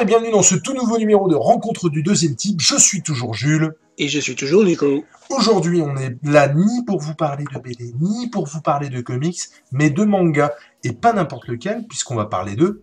Bonjour et bienvenue dans ce tout nouveau numéro de Rencontre du deuxième type. Je suis toujours Jules. Et je suis toujours Nico. Aujourd'hui, on est là ni pour vous parler de BD, ni pour vous parler de comics, mais de manga. Et pas n'importe lequel, puisqu'on va parler de...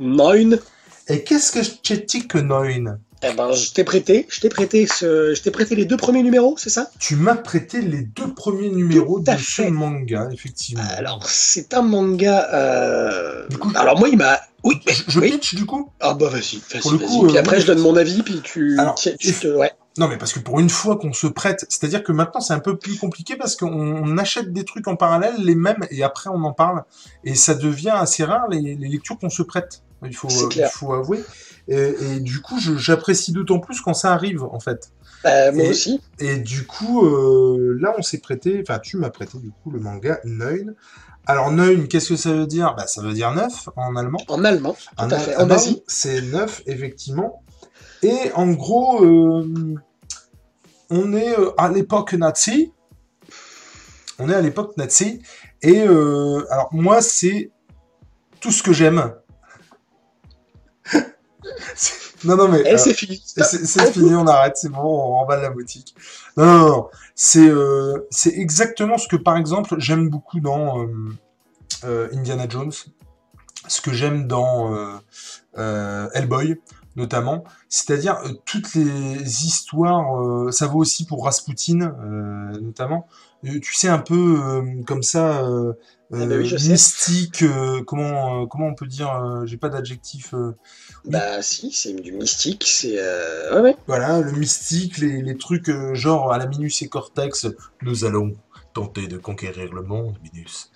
Nine. Et qu'est-ce que c'est que Nine Eh ben, je t'ai prêté, je t'ai prêté ce, je t'ai prêté les deux premiers numéros, c'est ça? Tu m'as prêté les deux premiers numéros de ce manga, effectivement. Alors, c'est un manga. Euh... Du coup, Alors moi, il m'a. Oui, je, je oui. pitch du coup? Ah bah vas-y, vas-y, vas-y. Puis euh, après, oui. je donne mon avis, puis tu. Alors, tu- tu te- ouais. Non, mais parce que pour une fois qu'on se prête, c'est-à-dire que maintenant c'est un peu plus compliqué parce qu'on on achète des trucs en parallèle, les mêmes, et après on en parle. Et ça devient assez rare les, les lectures qu'on se prête. Il faut, euh, il faut avouer. Et, et du coup, j'apprécie d'autant plus quand ça arrive, en fait. Euh, moi Et- aussi. Et du coup, euh, là, on s'est prêté, enfin, tu m'as prêté du coup le manga Neun. Alors, Neun, qu'est-ce que ça veut dire? Bah, ça veut dire neuf en allemand. En allemand, tout En à fait. allemand, En Asie. C'est neuf, effectivement. Et en gros, euh, on est euh, à l'époque nazi. On est à l'époque nazi. Et alors, moi, c'est tout ce que j'aime. Non, non, mais. Et alors, c'est fini. c'est on arrête, c'est bon, on remballe la boutique. Non, non, non. C'est euh, c'est exactement ce que, par exemple, j'aime beaucoup dans euh, euh, Indiana Jones, ce que j'aime dans euh, euh, Hellboy, notamment. C'est-à-dire euh, toutes les histoires, euh, ça vaut aussi pour Rasputin, euh, notamment. Euh, tu sais, un peu euh, comme ça, euh, Ah bah oui, je euh, mystique, euh, comment, euh, comment on peut dire, euh, j'ai pas d'adjectif. euh, Bah si, c'est du mystique, c'est. Euh... Ouais, ouais. Voilà, le mystique, les, les trucs euh, genre à la Minus et Cortex, nous allons tenter de conquérir le monde, Minus.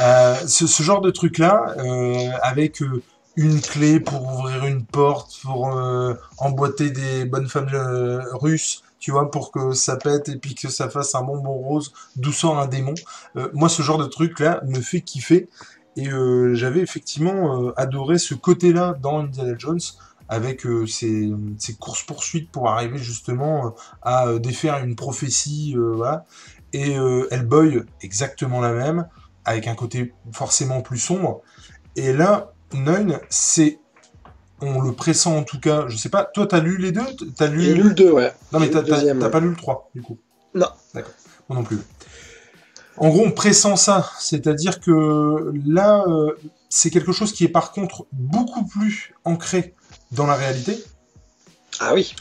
Euh, ce, ce genre de truc-là, euh, avec euh, une clé pour ouvrir une porte, pour euh, emboîter des bonnes femmes euh, russes, tu vois, pour que ça pète et puis que ça fasse un bonbon rose, d'où sort un démon. Euh, moi, ce genre de truc-là me fait kiffer. Et euh, j'avais effectivement euh, adoré ce côté-là dans Indiana Jones, avec ces courses-poursuites pour arriver justement à défaire une prophétie, voilà. Et Hellboy, exactement la même, avec un côté forcément plus sombre. Et là, Neun, c'est, on le pressent en tout cas, je sais pas, toi t'as lu les deux? T'as lu... Le 2, ouais. Non mais t'as, ouais. pas lu le 3, du coup Non. D'accord, moi non plus. En gros, on pressent ça, c'est-à-dire que là, euh, c'est quelque chose qui est par contre beaucoup plus ancré dans la réalité. Ah oui.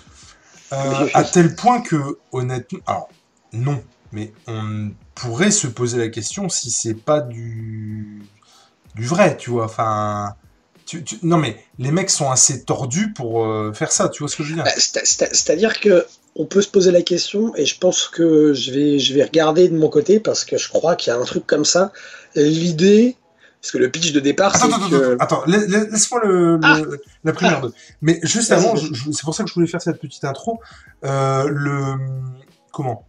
Euh, à tel point que, honnêtement, alors non, mais on pourrait se poser la question si c'est pas du du vrai, tu vois. Enfin, tu, tu- non mais les mecs sont assez tordus pour euh, faire ça, tu vois ce que je veux dire? Bah, c'est- c'est- C'est-à-dire que on peut se poser la question, et je pense que je vais, je vais regarder de mon côté parce que je crois qu'il y a un truc comme ça. L'idée, parce que le pitch de départ, c'est Attends, que. attends, attends, la- la- laisse-moi le, le- Ah la première de. Mais juste avant, c'est pour ça que je voulais faire cette petite intro. Euh, le comment?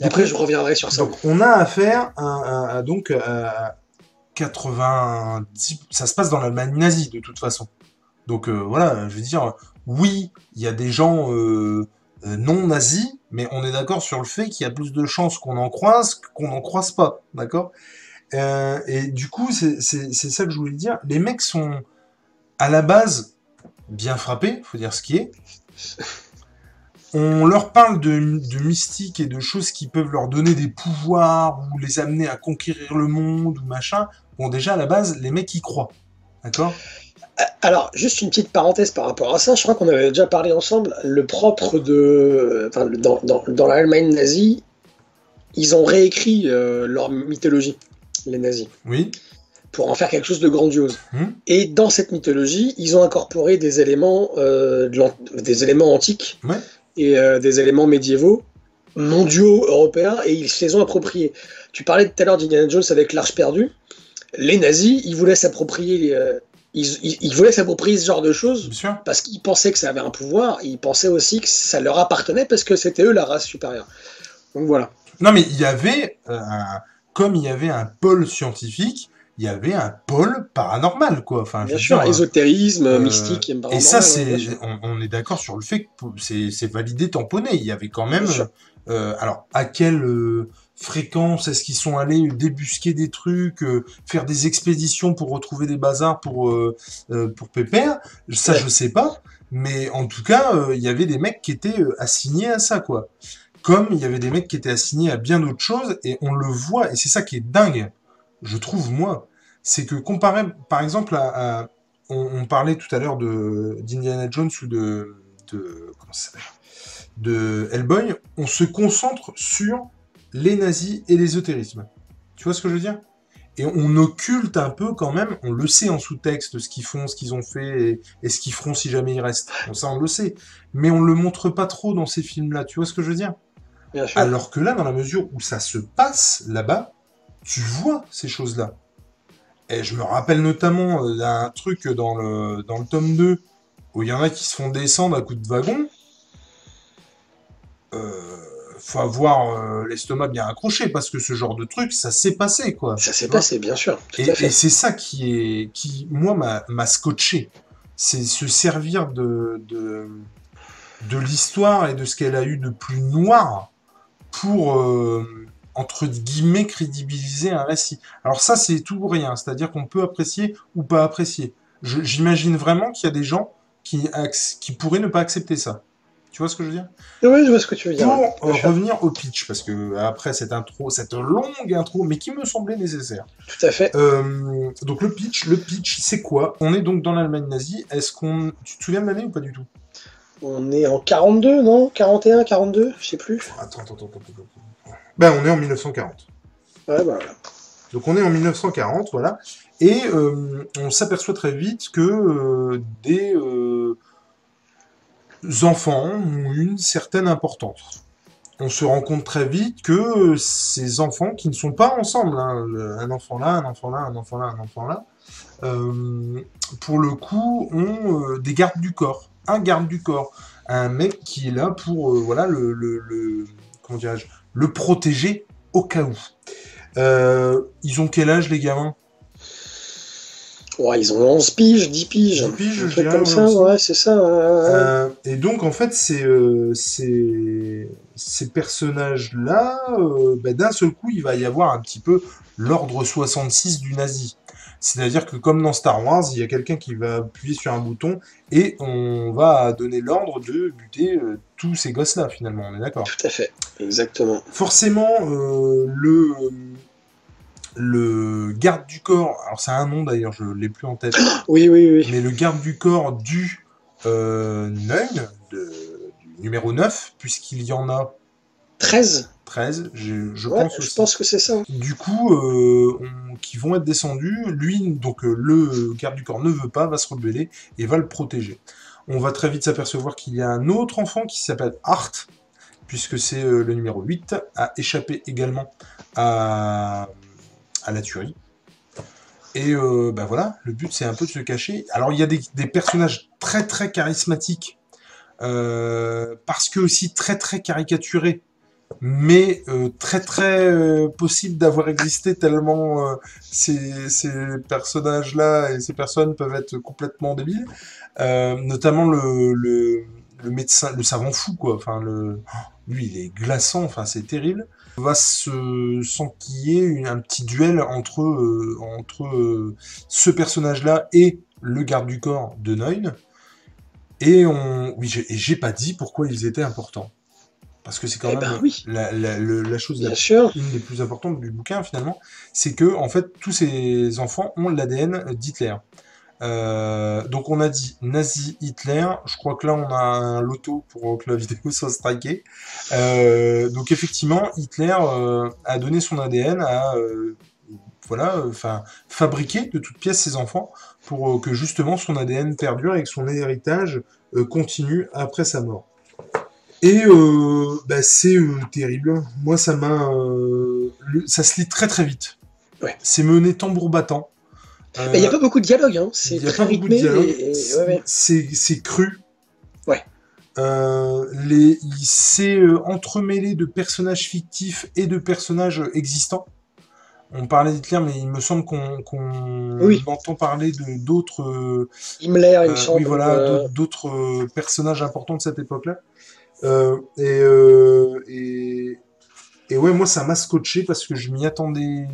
Et après, je reviendrai sur ça. Donc, on a affaire à, à- à- donc à 90. Ça se passe dans l'Allemagne nazie de toute façon. Donc euh, voilà, je veux dire, oui, il y a des gens euh, euh, non nazis, mais on est d'accord sur le fait qu'il y a plus de chances qu'on en croise qu'on n'en croise pas, d'accord? Et du coup, c'est ça que je voulais dire. Les mecs sont à la base bien frappés, faut dire ce qui est. On leur parle de, de mystique et de choses qui peuvent leur donner des pouvoirs ou les amener à conquérir le monde ou machin. Bon, déjà, à la base, les mecs y croient. D'accord? Alors, juste une petite parenthèse par rapport à ça, je crois qu'on avait déjà parlé ensemble. Le propre de. Enfin, dans, dans, dans l'Allemagne nazie, ils ont réécrit euh, leur mythologie, les nazis, Oui pour en faire quelque chose de grandiose. Hmm. Et dans cette mythologie, ils ont incorporé des éléments, euh, de des éléments antiques Ouais. et euh, des éléments médiévaux, mondiaux, européens, et ils se les ont appropriés. Tu parlais tout à l'heure d'Indiana Jones avec l'Arche perdue. Les nazis, ils voulaient s'approprier, euh, ils, ils- ils voulaient s'approprier ce genre de choses parce qu'ils pensaient que ça avait un pouvoir, et ils pensaient aussi que ça leur appartenait parce que c'était eux la race supérieure. Donc voilà. Non, mais il y avait, euh, un- comme il y avait un pôle scientifique, il y avait un pôle paranormal, quoi. Enfin, bien sûr, ésotérisme, mystique, et ça, c'est, on, est d'accord sur le fait que c'est validé, tamponné. Il y avait quand même, alors à quelle fréquence est-ce qu'ils sont allés débusquer des trucs, faire des expéditions pour retrouver des bazars pour pour Pépère? Ça, je sais pas. Mais en tout cas, il y avait des mecs qui étaient assignés à ça, quoi. Comme il y avait des mecs qui étaient assignés à bien d'autres choses, et on le voit, et c'est ça qui est dingue, je trouve, moi, c'est que comparé, par exemple, à, on, parlait tout à l'heure de d'Indiana Jones ou de, de comment ça de Hellboy, on se concentre sur les nazis et l'ésotérisme. Tu vois ce que je veux dire? Et on occulte un peu quand même, on le sait en sous-texte, ce qu'ils font, ce qu'ils ont fait, et, ce qu'ils feront si jamais ils restent. Bon, ça, on le sait. Mais on le montre pas trop dans ces films-là, tu vois ce que je veux dire? Alors que là, dans la mesure où ça se passe là-bas, tu vois ces choses-là. Et je me rappelle notamment euh, d'un truc dans le, dans le tome 2 où il y en a qui se font descendre à coups de wagon. Euh, faut avoir euh, l'estomac bien accroché parce que ce genre de truc, ça s'est passé quoi. Ça s'est passé, bien sûr. et, et c'est ça qui est, qui moi m'a scotché. C'est se servir de, de, de l'histoire et de ce qu'elle a eu de plus noir pour euh, entre guillemets crédibiliser un récit. Alors ça c'est tout ou rien, c'est-à-dire qu'on peut apprécier ou pas apprécier. J'imagine vraiment qu'il y a des gens qui, qui pourraient ne pas accepter ça. Tu vois ce que je veux dire? Oui, je vois ce que tu veux dire. Pour revenir au pitch, parce que après cette intro, cette longue intro, mais qui me semblait nécessaire. Tout à fait. Euh, donc le pitch, le pitch, c'est quoi? On est donc dans l'Allemagne nazie. Est-ce qu'on, tu te souviens de l'année ou pas du tout? On est en 42, non? 41, 42 Je sais plus. Attends, attends, attends, attends. Ben, on est en 1940. Ouais, voilà. Donc on est en 1940, voilà. Et euh, on s'aperçoit très vite que euh, des euh, enfants ont une certaine importance. On se rend compte très vite que ces enfants qui ne sont pas ensemble, hein, un enfant là, un enfant là, un enfant là, un enfant là, pour le coup, ont des gardes du corps un garde du corps, un mec qui est là pour euh, voilà le, le, comment le protéger au cas où. Euh, ils ont quel âge les gamins? Ouais, ils ont 11 piges, 10 piges. 10 piges, je comme ça, ouais, c'est ça. Euh, et donc, en fait, c'est, ces personnages-là, ben, d'un seul coup, il va y avoir un petit peu l'ordre 66 du nazi. C'est-à-dire que comme dans Star Wars, il y a quelqu'un qui va appuyer sur un bouton et on va donner l'ordre de buter euh, tous ces gosses-là, finalement, on est d'accord Tout à fait, exactement. Forcément, euh, le, le garde du corps, alors c'est un nom d'ailleurs, je ne l'ai plus en tête. oui, oui, oui. Mais le garde du corps du euh, du numéro 9, puisqu'il y en a 13 13, je, je pense Je pense que c'est ça. Du coup, euh, qui vont être descendus. Lui, donc euh, le garde du corps ne veut pas, va se rebeller et va le protéger. On va très vite s'apercevoir qu'il y a un autre enfant qui s'appelle Art, puisque c'est euh, le numéro 8, a échappé également à, à la tuerie. Et ben voilà, le but c'est un peu de se cacher. Alors il y a des, personnages très très charismatiques, parce que aussi très très caricaturés mais euh, très très euh, possible d'avoir existé tellement euh, ces, ces personnages-là et ces personnes peuvent être complètement débiles. notamment le, le, le, médecin, le savant fou, quoi. Enfin, le, lui, il est glaçant, enfin, c'est terrible. On va se s'enquiller un petit duel entre, entre ce personnage-là et le garde du corps de Noin. Et on, oui, j'ai pas dit pourquoi ils étaient importants. Parce que c'est quand eh même ben la, chose une des plus importantes du bouquin finalement, c'est que en fait tous ces enfants ont l'ADN d'Hitler. Euh, donc on a dit nazi Hitler. Je crois que là on a un loto pour que la vidéo soit strikée. Euh, donc effectivement Hitler euh, a donné son ADN à voilà, enfin fabriquer de toutes pièces ses enfants pour que justement son ADN perdure et que son héritage continue après sa mort. Et euh, bah, c'est euh, terrible. Moi, ça m'a. Euh, ça se lit très très vite. Ouais. C'est mené tambour battant. Il n'y a pas beaucoup de dialogue, hein. c'est très rythmé. C'est cru. Ouais. les, c'est entremêlé de personnages fictifs et de personnages existants. on parlait d'Hitler, mais il me semble qu'on entend parler de d'autres. Himmler, il me semble. Oui, voilà, d'autres personnages importants de cette époque-là. et, et, et ouais, moi, ça m'a scotché parce que je m'y attendais.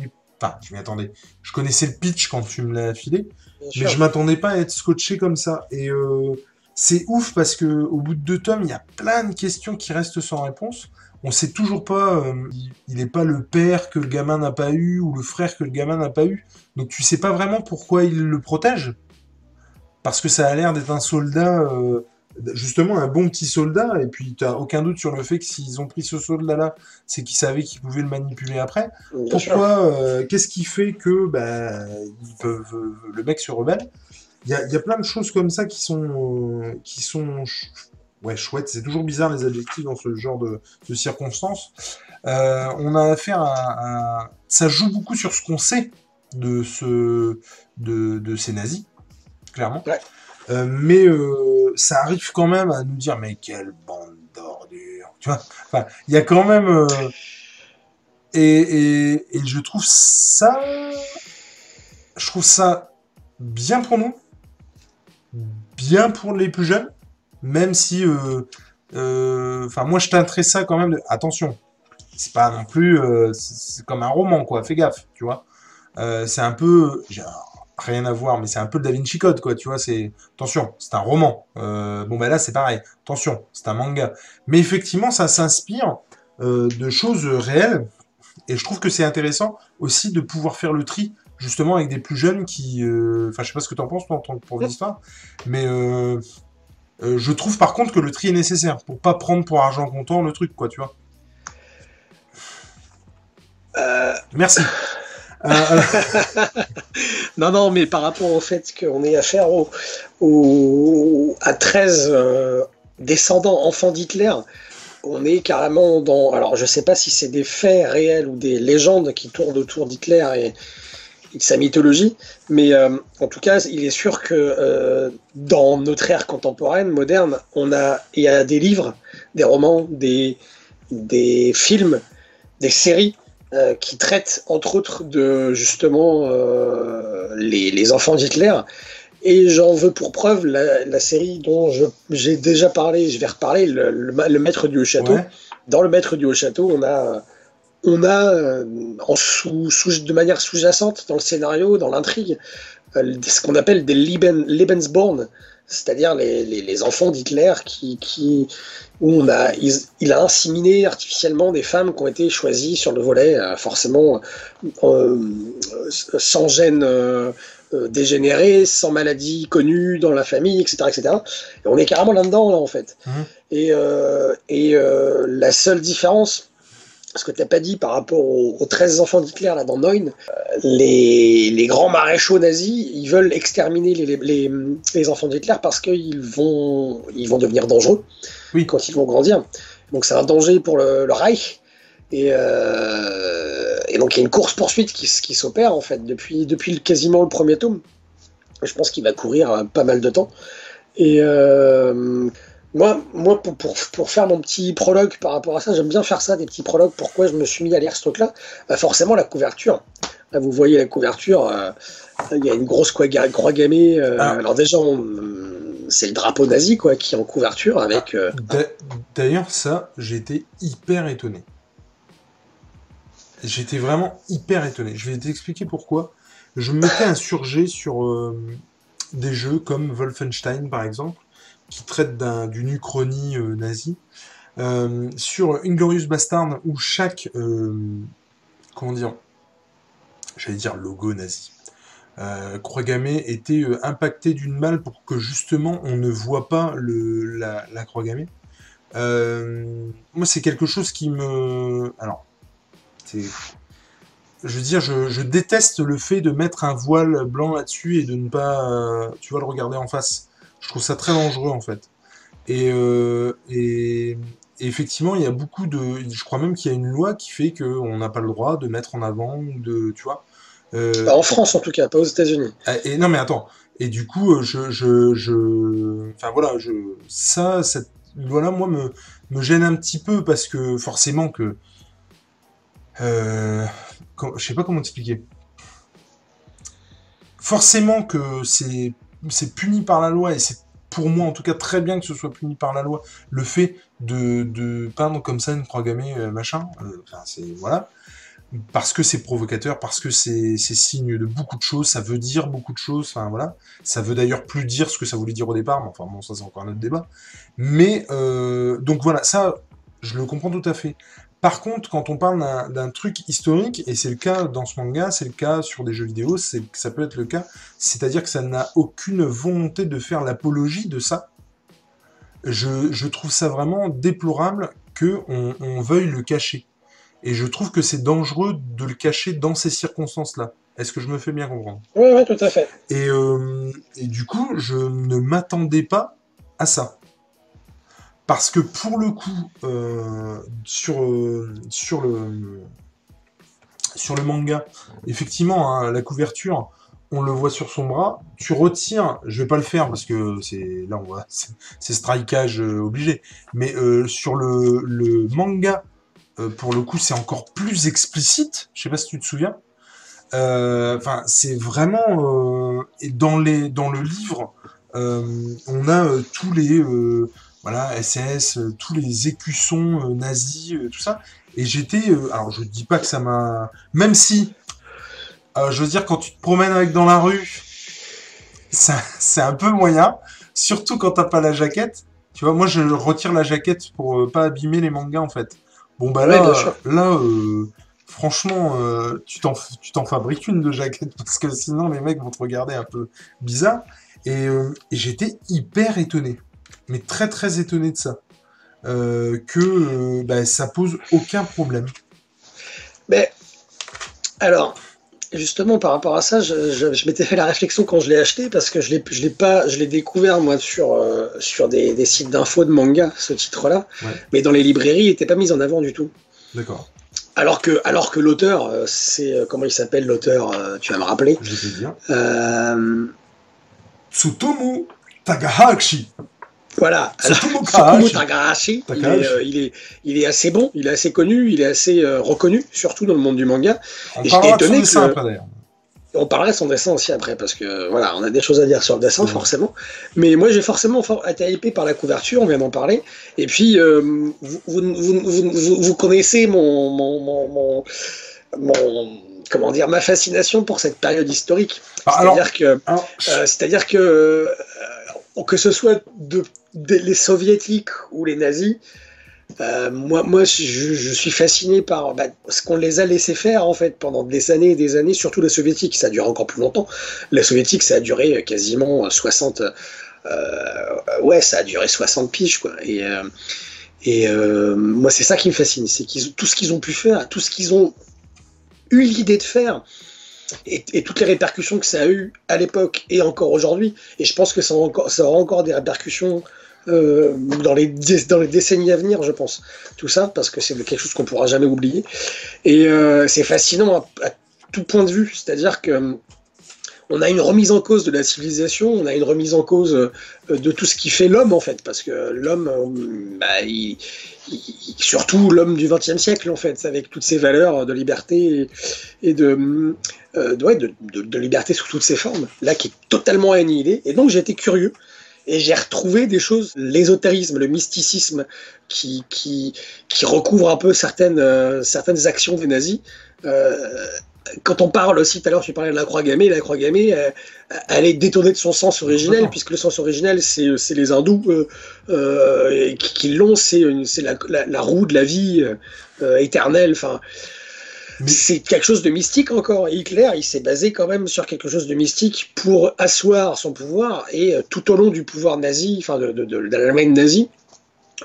Enfin, je m'y attendais. Je connaissais le pitch quand tu me l'as filé, mais je m'attendais pas à être scotché comme ça. Et euh, c'est ouf parce que au bout de deux tomes, il y a plein de questions qui restent sans réponse. On sait toujours pas. Euh, il n'est pas le père que le gamin n'a pas eu ou le frère que le gamin n'a pas eu. Donc tu sais pas vraiment pourquoi il le protège. Parce que ça a l'air d'être un soldat. Euh, justement un bon petit soldat, et puis tu n'as aucun doute sur le fait que s'ils ont pris ce soldat-là, c'est qu'ils savaient qu'ils pouvaient le manipuler après. Pourquoi euh, Qu'est-ce qui fait que bah, ils peuvent, le mec se rebelle? Il y a, plein de choses comme ça qui sont, euh, qui sont ouais, chouettes. C'est toujours bizarre les adjectifs dans ce genre de, circonstances. Euh, on a affaire à, Ça joue beaucoup sur ce qu'on sait de, ce, de, de ces nazis, clairement. Euh, mais euh, ça arrive quand même à nous dire, mais quelle bande d'ordures. Tu vois Enfin, il y a quand même. Euh, et, et, et, je trouve ça. Je trouve ça bien pour nous, bien pour les plus jeunes, même si. Enfin, moi, je teinterais ça quand même. De... Attention, c'est pas non plus. c'est comme un roman, quoi. Fais gaffe, tu vois. c'est un peu rien à voir, mais c'est un peu le Da Vinci Code, quoi, tu vois, c'est... Attention, c'est un roman. Euh, bon, ben là, c'est pareil. Attention, c'est un manga. Mais effectivement, ça s'inspire euh, de choses réelles, et je trouve que c'est intéressant aussi de pouvoir faire le tri, justement, avec des plus jeunes qui... Euh, enfin, je sais pas ce que tu en penses, toi, pour l'histoire, mais... je trouve par contre que le tri est nécessaire pour pas prendre pour argent comptant le truc, quoi, tu vois. Merci. Euh, non, non, mais par rapport au fait qu'on ait affaire au, à 13 euh, descendants enfants d'Hitler, on est carrément dans. Alors, je sais pas si c'est des faits réels ou des légendes qui tournent autour d'Hitler et, de sa mythologie, mais euh, en tout cas, il est sûr que dans notre ère contemporaine, moderne, on a, il y a des livres, des romans, des, des films, des séries euh, qui traite entre autres de justement euh, les, enfants d'Hitler. Et j'en veux pour preuve la, série dont j'ai déjà parlé, je vais reparler, le, Maître du Haut-Château. Dans le Maître du Haut-Château, on a, on a euh, en sous, de manière sous-jacente dans le scénario, dans l'intrigue, ce qu'on appelle des Lebensborn, c'est-à-dire les, enfants d'Hitler qui, qui, où on a, il, a inséminé artificiellement des femmes qui ont été choisies sur le volet, euh, forcément euh, sans gène euh, dégénéré, sans maladie connue dans la famille, etc. etc. Et on est carrément là-dedans, là, en fait. Mmh. Et, et la seule différence, ce que tu n'as pas dit par rapport aux, 13 enfants d'Hitler là dans Neun, les, les, grands maréchaux nazis, ils veulent exterminer les, les, les enfants d'Hitler parce qu'ils vont, ils vont devenir dangereux oui. quand ils vont grandir. Donc c'est un danger pour le, Reich. Et, euh, et, donc il y a une course-poursuite qui, qui s'opère en fait depuis, depuis quasiment le premier tome. Je pense qu'il va courir pas mal de temps. Et euh, moi, moi pour, pour, faire mon petit prologue par rapport à ça, j'aime bien faire ça, des petits prologues. Pourquoi je me suis mis à lire ce truc-là bah Forcément, la couverture. Là, vous voyez la couverture, euh, il y a une grosse croix, gammée. Euh, ah. Alors déjà, c'est le drapeau nazi quoi, qui est en couverture avec... Euh, d'ailleurs, ça, j'étais hyper étonné. J'étais vraiment hyper étonné. Je vais t'expliquer pourquoi. Je me m'étais insurgé sur des jeux comme Wolfenstein, par exemple qui traite d'une uchronie euh, nazie. Euh, sur Inglorious Bastard, où chaque, euh, comment dire, j'allais dire logo nazi, croix gammée était impacté d'une malle pour que justement on ne voit pas le, la, croix gammée. moi, c'est quelque chose qui me. Alors. Je veux dire, je, je, déteste le fait de mettre un voile blanc là-dessus et de ne pas, tu vois, le regarder en face. Je trouve ça très dangereux en fait. Et, euh, et, effectivement, il y a beaucoup de. Je crois même qu'il y a une loi qui fait qu'on n'a pas le droit de mettre en avant de. Tu vois euh, En France en tout cas, pas aux États-Unis. Ah, et non, mais attends. Et du coup, je. je, je... Enfin voilà, je... ça, cette loi-là, moi, me, me gêne un petit peu parce que forcément que. Euh, je sais pas comment expliquer. Forcément que c'est c'est puni par la loi et c'est pour moi en tout cas très bien que ce soit puni par la loi le fait de, de peindre comme ça une croix gammée euh, machin euh, enfin c'est voilà. Parce que c'est provocateur parce que c'est signe de beaucoup de choses ça veut dire beaucoup de choses enfin voilà. Ça veut d'ailleurs plus dire ce que ça voulait dire au départ mais enfin bon ça c'est encore un autre débat. Mais euh, donc voilà ça je le comprends tout à fait par contre, quand on parle d'un truc historique, et c'est le cas dans ce manga, c'est le cas sur des jeux vidéo, c'est ça peut être le cas, c'est-à-dire que ça n'a aucune volonté de faire l'apologie de ça. Je, trouve ça vraiment déplorable que on, veuille le cacher. Et je trouve que c'est dangereux de le cacher dans ces circonstances-là. Est-ce que je me fais bien comprendre? Oui, oui, tout à fait. Et, euh, et du coup, je ne m'attendais pas à ça. Parce que pour le coup, euh, sur, euh, sur, le, sur le manga, effectivement, hein, la couverture, on le voit sur son bras. Tu retires, je vais pas le faire parce que c'est là on voit, c'est strikeage euh, obligé. Mais sur le, le manga, pour le coup, c'est encore plus explicite. Je sais pas si tu te souviens. Enfin, c'est vraiment dans les dans le livre, on a tous les voilà, SS, euh, tous les écussons euh, nazis, euh, tout ça. Et j'étais, alors je dis pas que ça m'a, même si, je veux dire, quand tu te promènes avec dans la rue, c'est un peu moyen, surtout quand t'as pas la jaquette. Tu vois, moi je retire la jaquette pour pas abîmer les mangas en fait. Bon bah là, là, franchement, tu t'en tu t'en fabriques une de jaquette parce que sinon les mecs vont te regarder un peu bizarre. et j'étais hyper étonné mais très très étonné de ça. Euh, que euh, bah, ça pose aucun problème. Mais alors, justement par rapport à ça, je, m'étais fait la réflexion quand je l'ai acheté parce que je l'ai, pas, je l'ai découvert moi sur euh, sur des, sites d'infos de manga ce titre-là, mais dans les librairies, il n'était pas mis en avant du tout. D'accord. Alors que, alors que l'auteur, c'est comment il s'appelle l'auteur Tu vas me rappeler. Je te dire. Tsutomu Takahashi. Voilà. Alors, Tagahashi, il est, euh, il, est, il est assez bon, il est assez connu, il est assez euh, reconnu, surtout dans le monde du manga. On et j'étais étonné que. Après, on parlera de son dessin aussi après, parce que voilà, on a des choses à dire sur le dessin, forcément. Mais moi, j'ai forcément été hypé par la couverture, on vient d'en parler. Et puis, euh, vous, vous, vous, connaissez mon, mon, mon, mon, comment dire, ma fascination pour cette période historique. Ah, c'est-à-dire que, c'est-à-dire que que ce soit de, les soviétiques ou les nazis, euh, moi, moi je, suis fasciné par bah, ce qu'on les a laissé faire en fait pendant des années et des années, surtout les soviétiques, ça a duré encore plus longtemps. Les soviétiques, ça a duré quasiment 60, euh, ouais, ça a duré 60 piges quoi. Et, euh, et moi, c'est ça qui me fascine, c'est tout ce qu'ils ont pu faire, tout ce qu'ils ont eu l'idée de faire, et, toutes les répercussions que ça a eu à l'époque et encore aujourd'hui. Et je pense que ça, aura encore des répercussions euh, dans, les, décennies à venir, je pense. Tout ça, parce que c'est quelque chose qu'on pourra jamais oublier. Et euh, c'est fascinant à, tout point de vue. C'est-à-dire que on a une remise en cause de la civilisation, on a une remise en cause euh, de tout ce qui fait l'homme en fait, parce que l'homme, bah, surtout l'homme du XXe siècle en fait, avec toutes ses valeurs de liberté et, de, euh, de, liberté sous toutes ses formes, là qui est totalement annihilé. Et donc j'ai été curieux et j'ai retrouvé des choses, l'ésotérisme, le mysticisme qui, qui, qui recouvre un peu certaines, euh, certaines actions des nazis. Euh, quand on parle aussi, tout à l'heure, tu parlais de la croix gammée, la croix gammée, elle est détournée de son sens originel, puisque le sens originel, c'est les hindous euh, qui, l'ont, c'est la, la, roue de la vie éternelle. C'est quelque chose de mystique encore. Hitler, il s'est basé quand même sur quelque chose de mystique pour asseoir son pouvoir, et tout au long du pouvoir nazi, enfin de, de, de l'Allemagne nazie,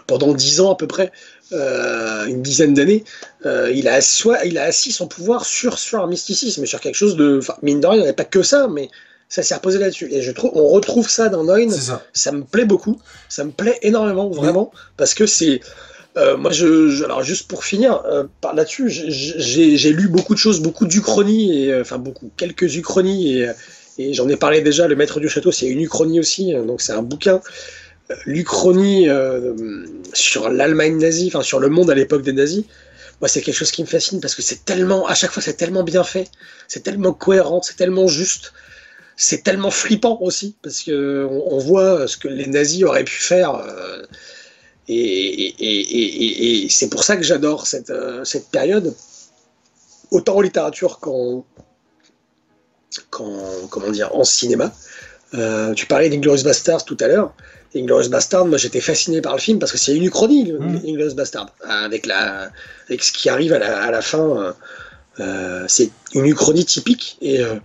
pendant dix ans à peu près, euh, une dizaine d'années, euh, il, a il a assis son pouvoir sur, sur un mysticisme, sur quelque chose de. mine de rien, il n'y pas que ça, mais ça s'est reposé là-dessus. Et je trouve, on retrouve ça dans Noin. Ça. me plaît beaucoup. Ça me plaît énormément, vraiment, parce que c'est. Euh, moi, je, alors juste pour finir par là-dessus, j'ai lu beaucoup de choses, beaucoup d'Uchronie, et enfin beaucoup, quelques Uchronies, et, et j'en ai parlé déjà. Le Maître du Château, c'est une Uchronie aussi, donc c'est un bouquin l'Uchronie euh, sur l'Allemagne nazie, enfin sur le monde à l'époque des nazis, moi, c'est quelque chose qui me fascine parce que c'est tellement, à chaque fois, c'est tellement bien fait, c'est tellement cohérent, c'est tellement juste, c'est tellement flippant aussi parce que on, voit ce que les nazis auraient pu faire. Et, c'est pour ça que j'adore cette, euh, cette période, autant en littérature qu'en, comment dire, en cinéma. Euh, tu parlais d'Inglorious Bastards tout à l'heure. Inglorious Bastard, moi j'étais fasciné par le film parce que c'est une uchronie, mmh. Inglorious Bastard, avec, la, avec ce qui arrive à la, à la fin. Euh, euh, c'est une uchronie typique et, euh,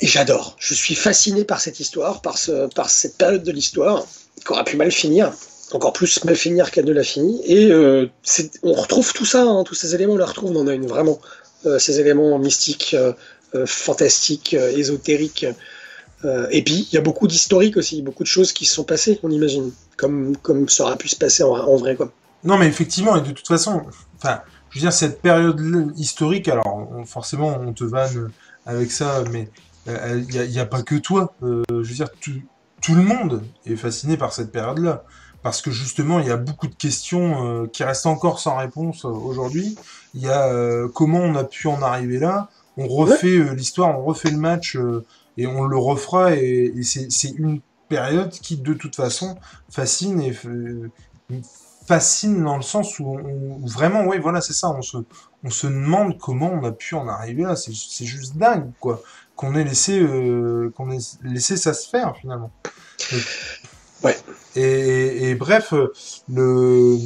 et j'adore. Je suis fasciné par cette histoire, par, ce, par cette période de l'histoire qui aura pu mal finir, encore plus mal finir qu'elle ne l'a fini. Et on retrouve tout ça, hein, tous ces éléments, on les retrouve dans une vraiment. ces éléments mystiques, fantastiques, ésotériques. Euh, et puis, il y a beaucoup d'historique aussi, beaucoup de choses qui se sont passées, on imagine, comme, comme ça aurait pu se passer en, vrai. Quoi. Non, mais effectivement, et de toute façon, je veux dire, cette période historique, alors forcément, on te vanne avec ça, mais euh, il n'y a, pas que toi. Euh, je veux dire, tout, le monde est fasciné par cette période-là. Parce que justement, il y a beaucoup de questions qui restent encore sans réponse aujourd'hui. Il y a comment on a pu en arriver là. On refait l'histoire, on refait le match et on le refera et, c'est une période qui de toute façon fascine et fascine dans le sens où, vraiment oui voilà c'est ça on se on se demande comment on a pu en arriver là c'est juste dingue quoi qu'on ait laissé euh, qu'on ait laissé ça se faire finalement ouais et, et, bref le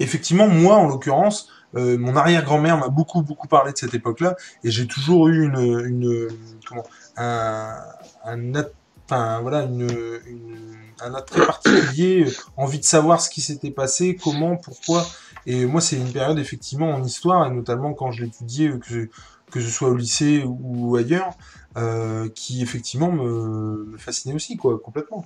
effectivement moi en l'occurrence euh, mon arrière-grand-mère m'a beaucoup beaucoup parlé de cette époque-là et j'ai toujours eu une, une comment un, un enfin voilà une, un attrait particulier, euh, envie de savoir ce qui s'était passé, comment, pourquoi. Et moi, c'est une période effectivement en histoire et notamment quand je l'étudiais, euh, que, que ce soit au lycée ou ailleurs, euh, qui effectivement me, fascinait aussi, quoi, complètement.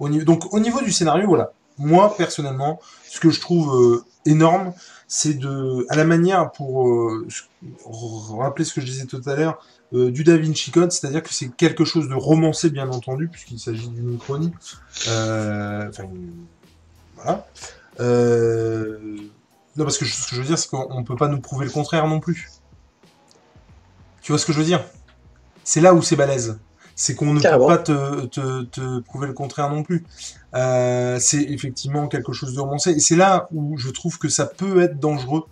Donc au niveau du scénario, voilà. Moi, personnellement, ce que je trouve énorme, c'est de, à la manière, pour euh, rappeler ce que je disais tout à l'heure, euh, du Da Vinci Code, c'est-à-dire que c'est quelque chose de romancé, bien entendu, puisqu'il s'agit d'une chronique. Euh, voilà. non, parce que ce que je veux dire, c'est qu'on ne peut pas nous prouver le contraire non plus. Tu vois ce que je veux dire? C'est là où c'est balèze c'est qu'on ne peut pas te, te, te, prouver le contraire non plus. Euh, c'est effectivement quelque chose de romancé. Et c'est là où je trouve que ça peut être dangereux.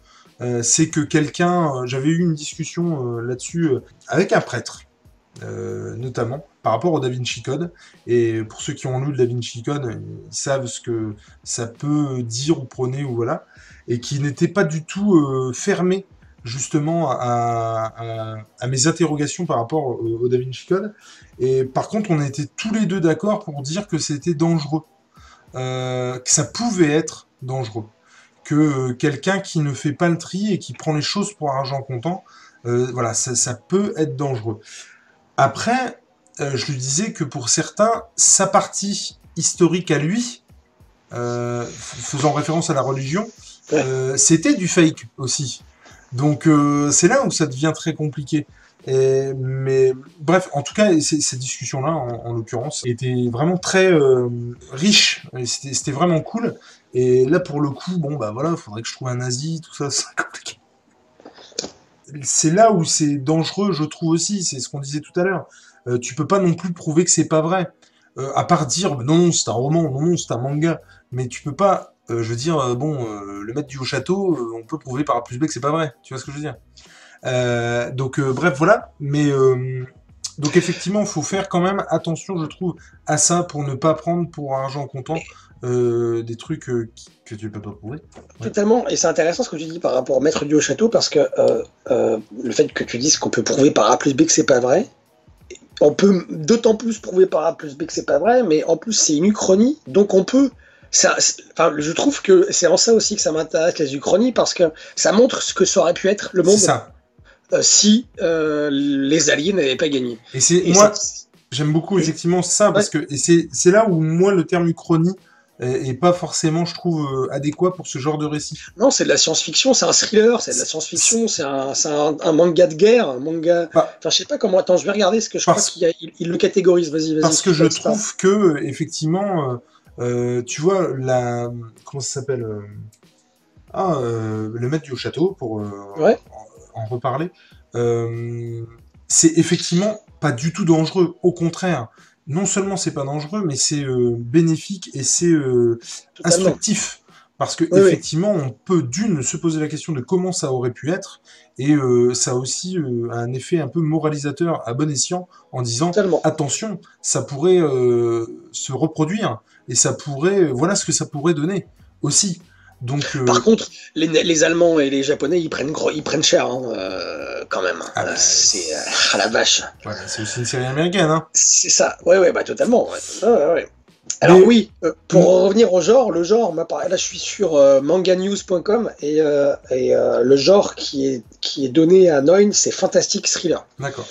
Euh, c'est que quelqu'un, euh, j'avais eu une discussion là-dessus avec un prêtre, notamment par rapport au Da Vinci Code. Et pour ceux qui ont lu le Da Vinci Code, ils savent ce que ça peut dire ou prôner ou voilà, et qui n'était pas du tout fermé justement à, mes interrogations par rapport au, au Da Vinci Code. Et par contre, on était tous les deux d'accord pour dire que c'était dangereux, euh, que ça pouvait être dangereux, que quelqu'un qui ne fait pas le tri et qui prend les choses pour argent comptant, euh, voilà, ça, peut être dangereux. Après, euh, je lui disais que pour certains, sa partie historique à lui, faisant référence à la religion, c'était du fake aussi. Donc c'est là où ça devient très compliqué mais bref, en tout cas, cette discussion-là, en, l'occurrence, était vraiment très euh, riche. C'était vraiment cool. Et là, pour le coup, bon, bah voilà, il faudrait que je trouve un nazi, tout ça, c'est compliqué. C'est là où c'est dangereux, je trouve aussi, c'est ce qu'on disait tout à l'heure. Euh, tu peux pas non plus prouver que c'est pas vrai. Euh, à part dire, non, non, c'est un roman, non, non, c'est un manga. Mais tu peux pas, je veux dire, bon, le maître du haut château, on peut prouver par A plus B que c'est pas vrai. Tu vois ce que je veux dire euh, donc euh, bref, voilà. Mais euh, donc effectivement, il faut faire quand même attention, je trouve, à ça pour ne pas prendre pour argent comptant des trucs que tu ne peux pas prouver. Totalement, et c'est intéressant ce que tu dis par rapport au maître du haut château, parce que le fait que tu dises qu'on peut prouver par A plus B que c'est pas vrai, on peut d'autant plus prouver par A plus B que c'est pas vrai, mais en plus c'est une uchronie, donc on peut ça, enfin, je trouve que c'est en ça aussi que ça m'intéresse les uchronies parce que ça montre ce que ça aurait pu être le monde. Ça. Euh, si euh, les Alliés n'avaient pas gagné. Et c'est moi, j'aime beaucoup effectivement ça parce que et c'est là où moi le terme uchronie est, pas forcément, je trouve, euh, adéquat pour ce genre de récit. Non, c'est de la science-fiction, c'est un thriller, c'est de la science-fiction, c'est un, un, manga de guerre, un manga. Enfin, je sais pas comment. Attends, je vais regarder ce que je crois qu'il il, le catégorise. Vas-y, vas-y. Parce que je trouve que effectivement, tu vois la comment ça s'appelle Ah, euh, le maître du château, pour euh, Ouais. en, en reparler, euh, c'est effectivement pas du tout dangereux. Au contraire, non seulement c'est pas dangereux, mais c'est euh, bénéfique et c'est euh, instructif. Parce que Oui, oui. effectivement, on peut d'une se poser la question de comment ça aurait pu être, et euh, ça a aussi euh, un effet un peu moralisateur à bon escient en disant Totalement. attention, ça pourrait euh, se reproduire et ça pourrait, voilà ce que ça pourrait donner aussi. Donc, euh, Par contre, les, les Allemands et les Japonais, ils prennent, gros, ils prennent cher hein, euh, quand même. Ah bah, Euh, c'est euh, ah la vache. c'est aussi une série américaine. Hein. C'est ça. Ouais, ouais, bah totalement. Ouais. Alors Mais- oui, euh, pour Mais- revenir au genre, le genre, là je suis sur euh, manganews.com et, euh, et euh, le genre qui est, qui est donné à Noin, c'est fantastique thriller. D'accord.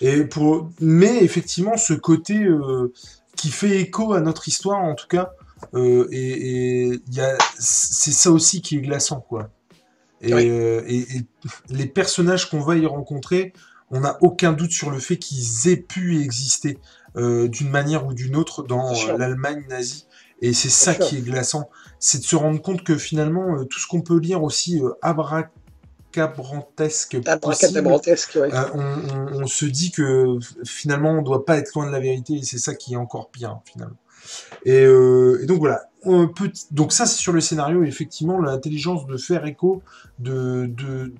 Et pour, mais effectivement, ce côté euh, qui fait écho à notre histoire, en tout cas, euh, et et il y a, c'est ça aussi qui est glaçant, quoi. Et, Oui. euh, et, et les personnages qu'on va y rencontrer, on n'a aucun doute sur le fait qu'ils aient pu exister euh, d'une manière ou d'une autre dans l'Allemagne nazie. Et c'est ça sûr. qui est glaçant, c'est de se rendre compte que finalement, tout ce qu'on peut lire aussi euh, Abracadabrantesque, euh, on, on- on se dit que finalement on doit pas être loin de la vérité et c'est ça qui est encore pire finalement. Et, euh, et donc voilà. Un petit- donc ça c'est sur le scénario et effectivement l'intelligence de faire écho, de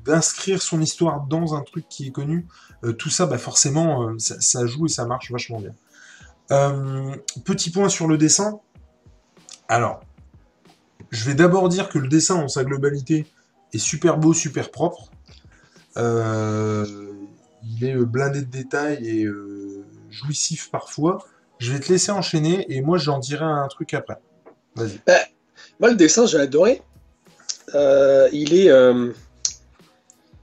d'inscrire son histoire dans un truc qui est connu, euh, tout ça bah forcément ça, ça joue et ça marche vachement bien. Petit point sur le dessin. Alors, je vais d'abord dire que le dessin en sa globalité est super beau, super propre. Euh, il est euh, blindé de détails et euh, jouissif parfois. Je vais te laisser enchaîner et moi j'en dirai un truc après. Vas-y. Moi, le dessin, j'ai adoré. Il est.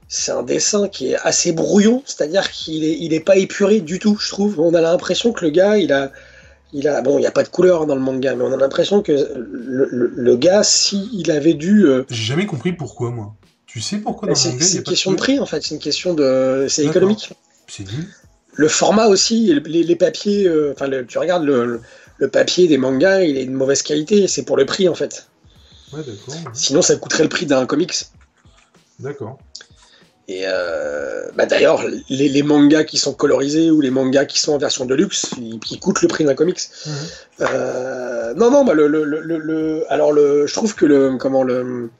c'est un dessin qui est assez brouillon, c'est-à-dire qu'il est, il est pas épuré du tout, je trouve. On a l'impression que le gars, il a. Il a, bon, il n'y a pas de couleur dans le manga, mais on a l'impression que le, le- le gars, s'il avait dû. euh, J'ai jamais compris pourquoi moi. Tu sais pourquoi dans le c'est manga c'est une question de prix, en fait. C'est une question de. C'est économique. C'est nul. Le format aussi, les, les papiers. euh, Enfin, tu regardes le, le- le papier des mangas, il est de mauvaise qualité. C'est pour le prix, en fait. Ouais d'accord. ouais. Sinon, ça coûterait le prix d'un comics. D'accord. Et euh, bah d'ailleurs, les, les mangas qui sont colorisés ou les mangas qui sont en version de luxe, ils, ils coûtent le prix d'un comics. Mhm. Euh, non, non, bah le, le, le, alors le, je trouve que le, comment le,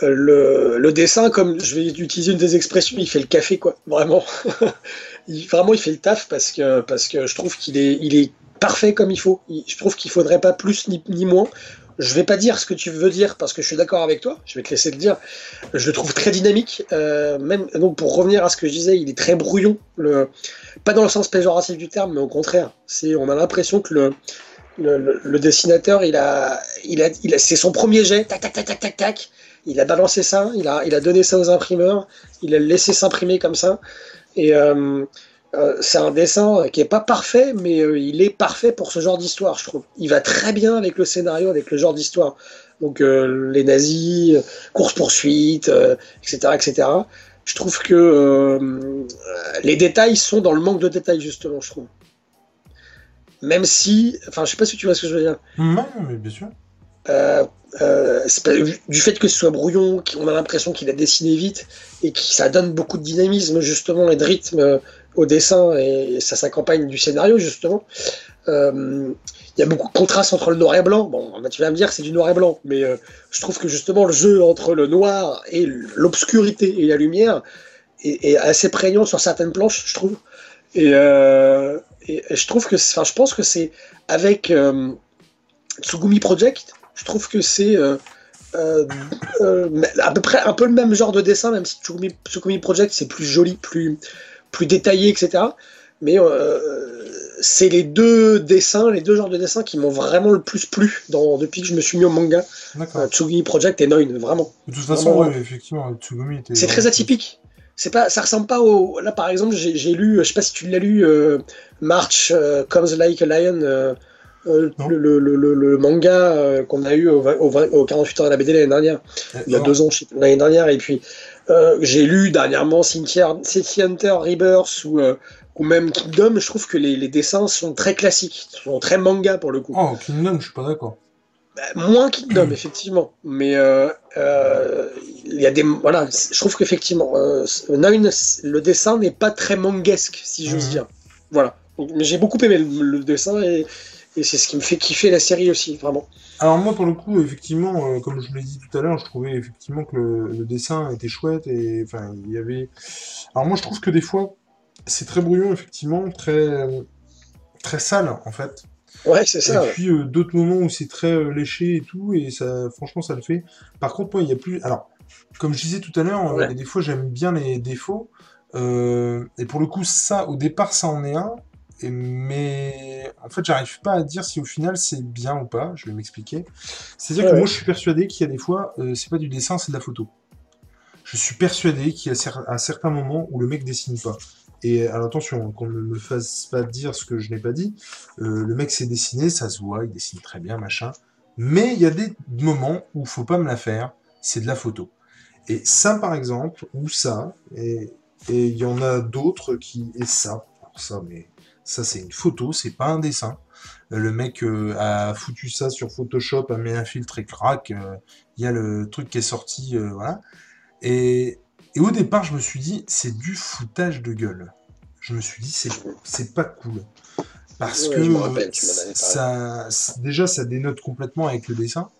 le, le dessin, comme je vais utiliser une des expressions, il fait le café quoi, vraiment. il, vraiment, il fait le taf parce que parce que je trouve qu'il est, il est parfait comme il faut. Il- je trouve qu'il faudrait pas plus ni, ni moins. Je vais pas dire ce que tu veux dire parce que je suis d'accord avec toi. Je vais te laisser le dire. Je le trouve très dynamique. euh, donc pour revenir à ce que je disais, il est très brouillon. Pas dans le sens péjoratif du terme, mais au contraire. On a l'impression que le, dessinateur, c'est son premier jet. Tac, tac, tac, tac, tac, tac. Il a balancé ça. Il a, il a donné ça aux imprimeurs. Il a laissé s'imprimer comme ça. Et euh, euh, c'est un dessin qui est pas parfait, mais euh, il est parfait pour ce genre d'histoire, je trouve. Il va très bien avec le scénario, avec le genre d'histoire. Donc euh, les nazis, euh, course poursuite, etc., etc. Je trouve que les détails sont dans le manque de détails justement, je trouve. Même si, enfin, je sais pas si tu vois ce que je veux dire. Ouais, mais bien sûr. Pas- du fait que ce soit brouillon, qu'on a l'impression qu'il a dessiné vite et que ça donne beaucoup de dynamisme justement et de rythme au dessin et ça s'accompagne du scénario justement. Euh, Il y a beaucoup de contrastes entre le noir et blanc. Bon, tu vas me dire c'est du noir et blanc, mais euh, je trouve que justement le jeu entre le noir et l'obscurité et la lumière est, assez prégnant sur certaines planches, je trouve. Et, euh, et- je trouve que, enfin, je pense que c'est avec Tsugumi Project, je trouve que c'est à peu près un peu le même genre de dessin, même si Tsugumi Project c'est plus joli, plus, plus détaillé, etc. Mais euh, c'est les deux dessins, les deux genres de dessins qui m'ont vraiment le plus plu dans, depuis que je me suis mis au manga. Euh, Tsugumi Project et Noin, vraiment. De toute façon, vraiment- ouais, effectivement, Tsugumi était. C'est très atypique. C'est pas, ça ressemble pas au. Là, par exemple, j'ai lu, je sais pas si tu l'as lu, euh, March euh, Comes Like a Lion, euh, le, le, le, le- le manga euh, qu'on a eu au, vingt- au, vingt- au 48 heures de la BD l'année dernière, il y a deux ans, je sais l'année dernière, et puis euh, j'ai lu dernièrement Cynthia, City Hunter Rebirth ou, euh, ou même Kingdom. Je trouve que les, les dessins sont très classiques, sont très manga pour le coup. Oh, Kingdom, je suis pas d'accord. Bah, moins Kingdom, effectivement. Mais euh, il y a des. Voilà, je trouve qu'effectivement, euh, le dessin n'est pas très manguesque, si j'ose mhm. dire. Voilà. Mais j'ai beaucoup aimé le, dessin et, c'est ce qui me fait kiffer la série aussi, vraiment. Alors moi, pour le coup, effectivement, comme je l'ai dit tout à l'heure, je trouvais effectivement que le, dessin était chouette et enfin, il y avait. Alors moi, je trouve que des fois, c'est très brouillon, effectivement, très très sale en fait. Ouais, c'est ça. Et puis euh, d'autres moments où c'est très euh, léché et tout, et ça, franchement, ça le fait. Par contre, moi, il y a plus. Alors, comme je disais tout à l'heure, euh, des fois, j'aime bien les défauts. et pour le coup, ça, au départ, ça en est un. Mais en fait, j'arrive pas à dire si au final c'est bien ou pas. Je vais m'expliquer. C'est-à-dire que moi, je suis persuadé qu'il y a des fois, c'est pas du dessin, c'est de la photo. Je suis persuadé qu'il y a à certains moments où le mec dessine pas. Et alors attention, qu'on ne me fasse pas dire ce que je n'ai pas dit. Euh, le mec s'est dessiné, ça se voit, il dessine très bien, machin. Mais il y a des moments où il faut pas me la faire, c'est de la photo. Et ça, par exemple, ou ça, et il y en a d'autres qui... Et ça, ça, mais ça c'est une photo, c'est pas un dessin. Le mec euh, a foutu ça sur Photoshop, a mis un filtre et crac, euh, il y a le truc qui est sorti, voilà. Et et au départ, je me suis dit, c'est du foutage de gueule. Je me suis dit, c'est pas cool. Parce que ça, déjà, ça dénote complètement avec le dessin.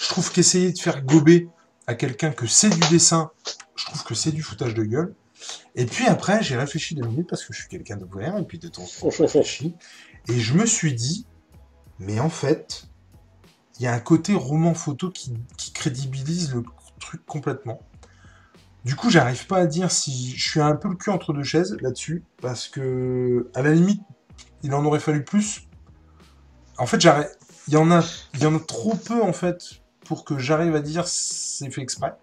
Je trouve qu'essayer de faire gober à quelqu'un que c'est du dessin, je trouve que c'est du foutage de gueule. Et puis après, j'ai réfléchi deux minutes parce que je suis quelqu'un d'ouvert et puis de temps en temps, je réfléchis. Et je me suis dit, mais en fait, il y a un côté roman photo qui crédibilise le truc complètement. Du coup, j'arrive pas à dire si je suis un peu le cul entre deux chaises là-dessus, parce que à la limite, il en aurait fallu plus. En fait, il y en a, il y en a trop peu en fait pour que j'arrive à dire c'est fait exprès.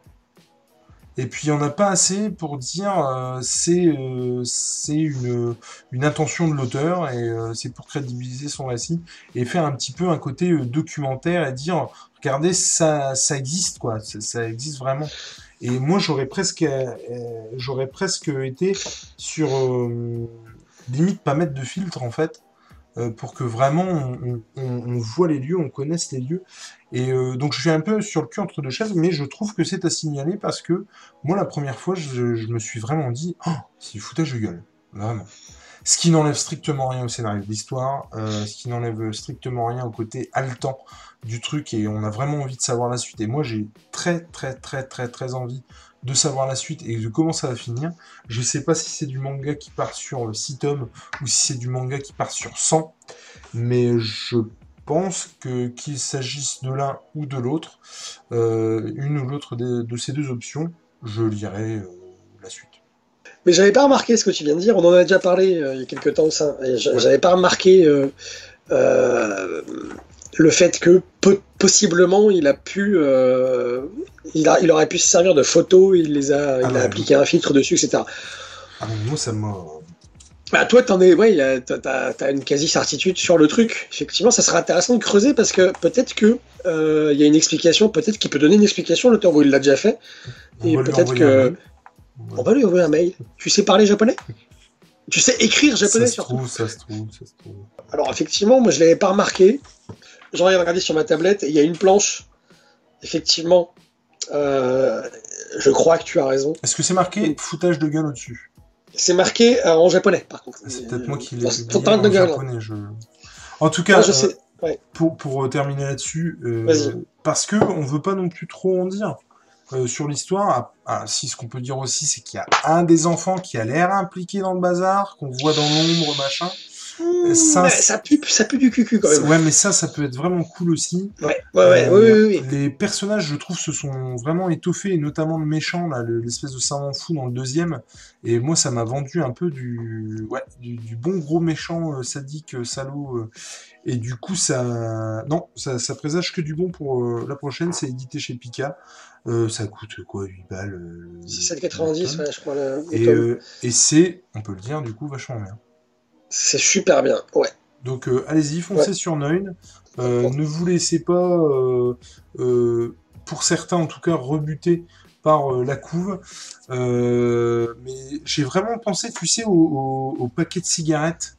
Et puis il n'y en a pas assez pour dire euh, c'est euh, c'est une, une, intention de l'auteur et euh, c'est pour crédibiliser son récit et faire un petit peu un côté documentaire et dire regardez ça ça existe quoi ça, ça existe vraiment. Et moi, j'aurais presque, euh, j'aurais presque été sur euh, limite pas mettre de filtre en fait, euh, pour que vraiment on, voit les lieux, on connaisse les lieux. Et donc je suis un peu sur le cul entre deux chaises, mais je trouve que c'est à signaler parce que moi, la première fois, je, je me suis vraiment dit, oh, c'est foutage de gueule, vraiment. Ce qui n'enlève strictement rien au scénario de l'histoire, euh, ce qui n'enlève strictement rien au côté haletant du truc, et on a vraiment envie de savoir la suite. Et moi, j'ai très, très, très, très, très envie de savoir la suite et de comment ça va finir. Je sais pas si c'est du manga qui part sur 6 tomes ou si c'est du manga qui part sur 100, mais je pense que qu'il s'agisse de l'un ou de l'autre, euh, une ou l'autre de, ces deux options, je lirai euh, la suite. Mais j'avais pas remarqué ce que tu viens de dire, on en a déjà parlé euh, il y a quelques temps, ça. J'avais pas remarqué euh, euh, le fait que possiblement il a pu. Il, a, il aurait pu se servir de photos, il, les a, il a ah appliqué un filtre dessus, etc. Ah, moi, ça m'a. Bah, toi, t'en es, ouais, t'as, as une quasi-certitude sur le truc. Effectivement, ça serait intéressant de creuser parce que peut-être que il y a une explication, peut-être qu'il peut donner une explication, l'auteur, où il l'a déjà fait. et peut-être que. On va lui envoyer un mail. Tu sais parler japonais? Tu sais écrire japonais ça se Trouve, ça se trouve, ça se trouve. Alors effectivement, moi je l'avais pas remarqué. J'en ai regardé sur ma tablette et il y a une planche. Effectivement, euh, je crois que tu as raison. Est-ce que c'est marqué foutage de gueule au-dessus C'est marqué euh, en japonais, par contre. C'est peut-être moi qui l'ai en de gueule. japonais. En tout cas, euh, pour, pour terminer là-dessus, parce que on veut pas non plus trop en dire. Euh, sur l'histoire. Ah, ah, si ce qu'on peut dire aussi, c'est qu'il y a un des enfants qui a l'air impliqué dans le bazar, qu'on voit dans l'ombre, machin. Mmh, ça, ça, pue, ça pue du cucu quand même. Ouais, mais ça, ça peut être vraiment cool aussi. Ouais, ouais, ouais, euh, oui, oui, Les personnages, je trouve, se sont vraiment étoffés, et notamment le méchant, là, l'espèce de savant fou dans le deuxième. Et moi, ça m'a vendu un peu du, ouais, du, bon gros méchant euh, sadique, salaud. et du coup, ça, non, ça, ça présage que du bon pour la prochaine. C'est édité chez Pika. Euh, ça coûte quoi 8 balles C'est 7,90 ouais, je crois. et, euh, et c'est, on peut le dire, du coup, vachement bien. C'est super bien, ouais. Donc euh, allez-y, foncez sur Neun. ne vous laissez pas, pour certains en tout cas, rebuter par la couve. mais j'ai vraiment pensé, tu sais, au, paquet de cigarettes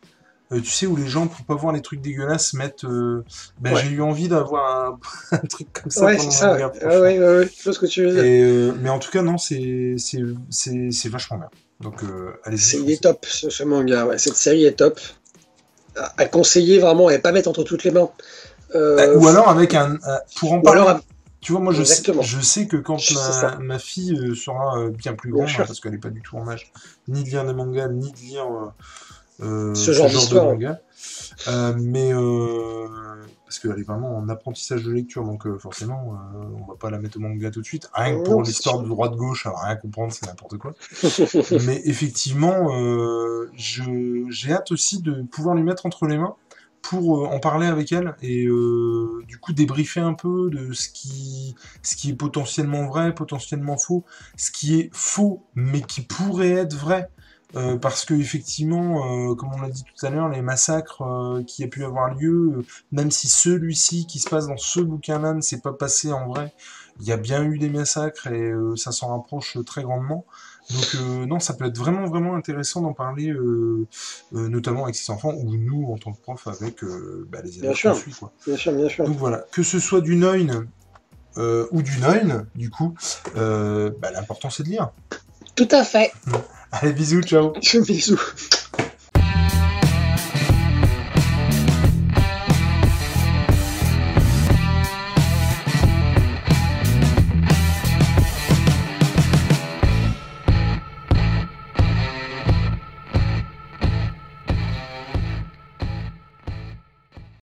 euh, tu sais, où les gens, pour pas voir les trucs dégueulasses, mettent. euh, ben, Ouais. j'ai eu envie d'avoir un, un truc comme ça Ouais, pendant c'est ça. Ouais, ouais, ouais, je vois ce que tu veux dire. Et, euh, mais en tout cas, non, c'est c'est- c'est- c'est vachement bien. Donc, euh, allez-y. C'est, il est top, ce, ce manga. Ouais. Cette série est top. À, à conseiller vraiment et pas mettre entre toutes les mains. Euh, Bah, ou alors avec un. pour en parler. alors, Tu vois, moi, je sais, je sais que quand ma, fille euh, sera euh, bien plus grande, hein, parce qu'elle n'est pas du tout en âge, ni de lire des mangas, ni de lire euh, euh, Ce genre de manga. Euh, mais euh, parce qu'elle est vraiment en apprentissage de lecture, donc euh, forcément, euh, on va pas la mettre au manga tout de suite. Rien que pour c'est l'histoire de droite-gauche, va rien comprendre, c'est n'importe quoi. Mais effectivement, euh, j'ai hâte aussi de pouvoir lui mettre entre les mains pour euh, en parler avec elle et du coup débriefer un peu de ce qui, ce qui est potentiellement vrai, potentiellement faux, ce qui est faux mais qui pourrait être vrai. Euh, parce que effectivement, euh, comme on l'a dit tout à l'heure, les massacres euh, qui a pu avoir lieu, euh, même si celui-ci qui se passe dans ce bouquin-là ne s'est pas passé en vrai, il y a bien eu des massacres et euh, ça s'en rapproche très grandement. Donc euh, non, ça peut être vraiment vraiment intéressant d'en parler, euh, euh, notamment avec ses enfants ou nous en tant que prof avec euh, bah, les Bien élèves sûr. qu'on suit quoi. bien sûr, bien sûr. Donc voilà, que ce soit du Noin euh, ou du Noin, du coup, euh, bah, l'important c'est de lire. Tout à fait. Allez bisous, ciao. Bisous.